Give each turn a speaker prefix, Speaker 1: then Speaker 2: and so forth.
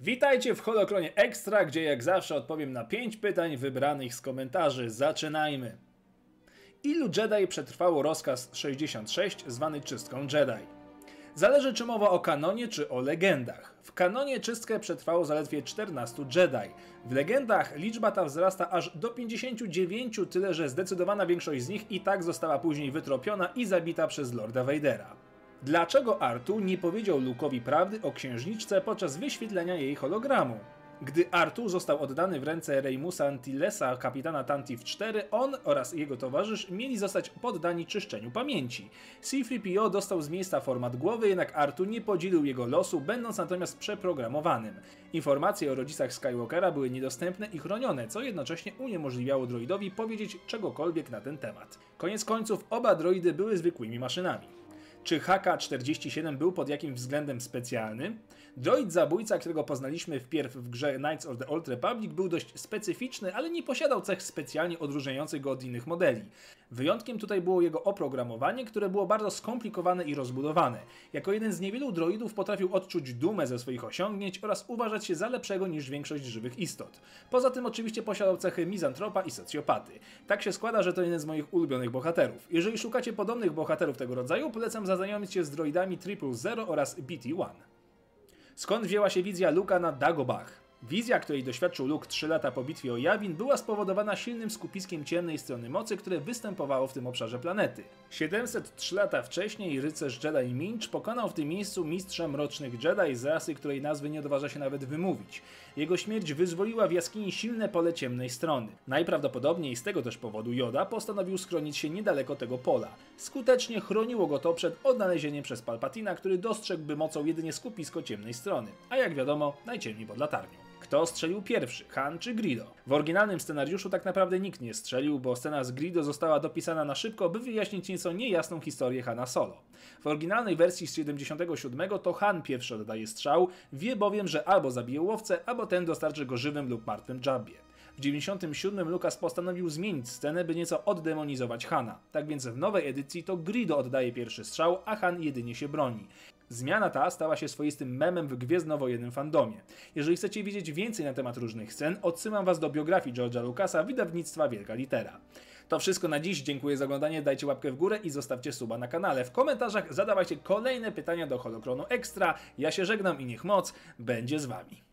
Speaker 1: Witajcie w Holokronie Extra, gdzie jak zawsze odpowiem na 5 pytań wybranych z komentarzy. Zaczynajmy! Ilu Jedi przetrwało rozkaz 66 zwany czystką Jedi? Zależy czy mowa o kanonie czy o legendach. W kanonie czystkę przetrwało zaledwie 14 Jedi. W legendach liczba ta wzrasta aż do 59, tyle że zdecydowana większość z nich i tak została później wytropiona i zabita przez Lorda Vadera. Dlaczego Artu nie powiedział Luke'owi prawdy o księżniczce podczas wyświetlenia jej hologramu? Gdy Artu został oddany w ręce Reimusa Antillesa, kapitana Tantive 4, on oraz jego towarzysz mieli zostać poddani czyszczeniu pamięci. C-3PO dostał z miejsca format głowy, jednak Artu nie podzielił jego losu, będąc natomiast przeprogramowanym. Informacje o rodzicach Skywalkera były niedostępne i chronione, co jednocześnie uniemożliwiało droidowi powiedzieć czegokolwiek na ten temat. Koniec końców oba droidy były zwykłymi maszynami. Czy HK-47 był pod jakimś względem specjalny? Droid zabójca, którego poznaliśmy wpierw w grze Knights of the Old Republic, był dość specyficzny, ale nie posiadał cech specjalnie odróżniających go od innych modeli. Wyjątkiem tutaj było jego oprogramowanie, które było bardzo skomplikowane i rozbudowane. Jako jeden z niewielu droidów potrafił odczuć dumę ze swoich osiągnięć oraz uważać się za lepszego niż większość żywych istot. Poza tym oczywiście posiadał cechy mizantropa i socjopaty. Tak się składa, że to jeden z moich ulubionych bohaterów. Jeżeli szukacie podobnych bohaterów tego rodzaju, polecam zaznajomić się z droidami Triple Zero oraz BT-1. Skąd wzięła się wizja Luka na Dagobah? Wizja, której doświadczył Luke 3 lata po bitwie o Jawin, była spowodowana silnym skupiskiem ciemnej strony mocy, które występowało w tym obszarze planety. 703 lata wcześniej rycerz Jedi Minch pokonał w tym miejscu mistrza mrocznych Jedi z rasy, której nazwy nie odważa się nawet wymówić. Jego śmierć wyzwoliła w jaskini silne pole ciemnej strony. Najprawdopodobniej z tego też powodu Yoda postanowił schronić się niedaleko tego pola. Skutecznie chroniło go to przed odnalezieniem przez Palpatina, który dostrzegłby mocą jedynie skupisko ciemnej strony, a jak wiadomo, najciemniej pod latarnią. Kto strzelił pierwszy, Han czy Grido? W oryginalnym scenariuszu tak naprawdę nikt nie strzelił, bo scena z Grido została dopisana na szybko, by wyjaśnić nieco niejasną historię Hana Solo. W oryginalnej wersji z 77 to Han pierwszy oddaje strzał, wie bowiem, że albo zabije łowcę, albo ten dostarczy go żywym lub martwym Jabbie. W 97 Lucas postanowił zmienić scenę, by nieco oddemonizować Hana. Tak więc w nowej edycji to Grido oddaje pierwszy strzał, a Han jedynie się broni. Zmiana ta stała się swoistym memem w gwiezdnowojennym fandomie. Jeżeli chcecie wiedzieć więcej na temat różnych scen, odsyłam was do biografii George'a Lucasa wydawnictwa Wielka Litera. To wszystko na dziś, dziękuję za oglądanie, dajcie łapkę w górę i zostawcie suba na kanale. W komentarzach zadawajcie kolejne pytania do Holokronu Extra. Ja się żegnam i niech moc będzie z wami.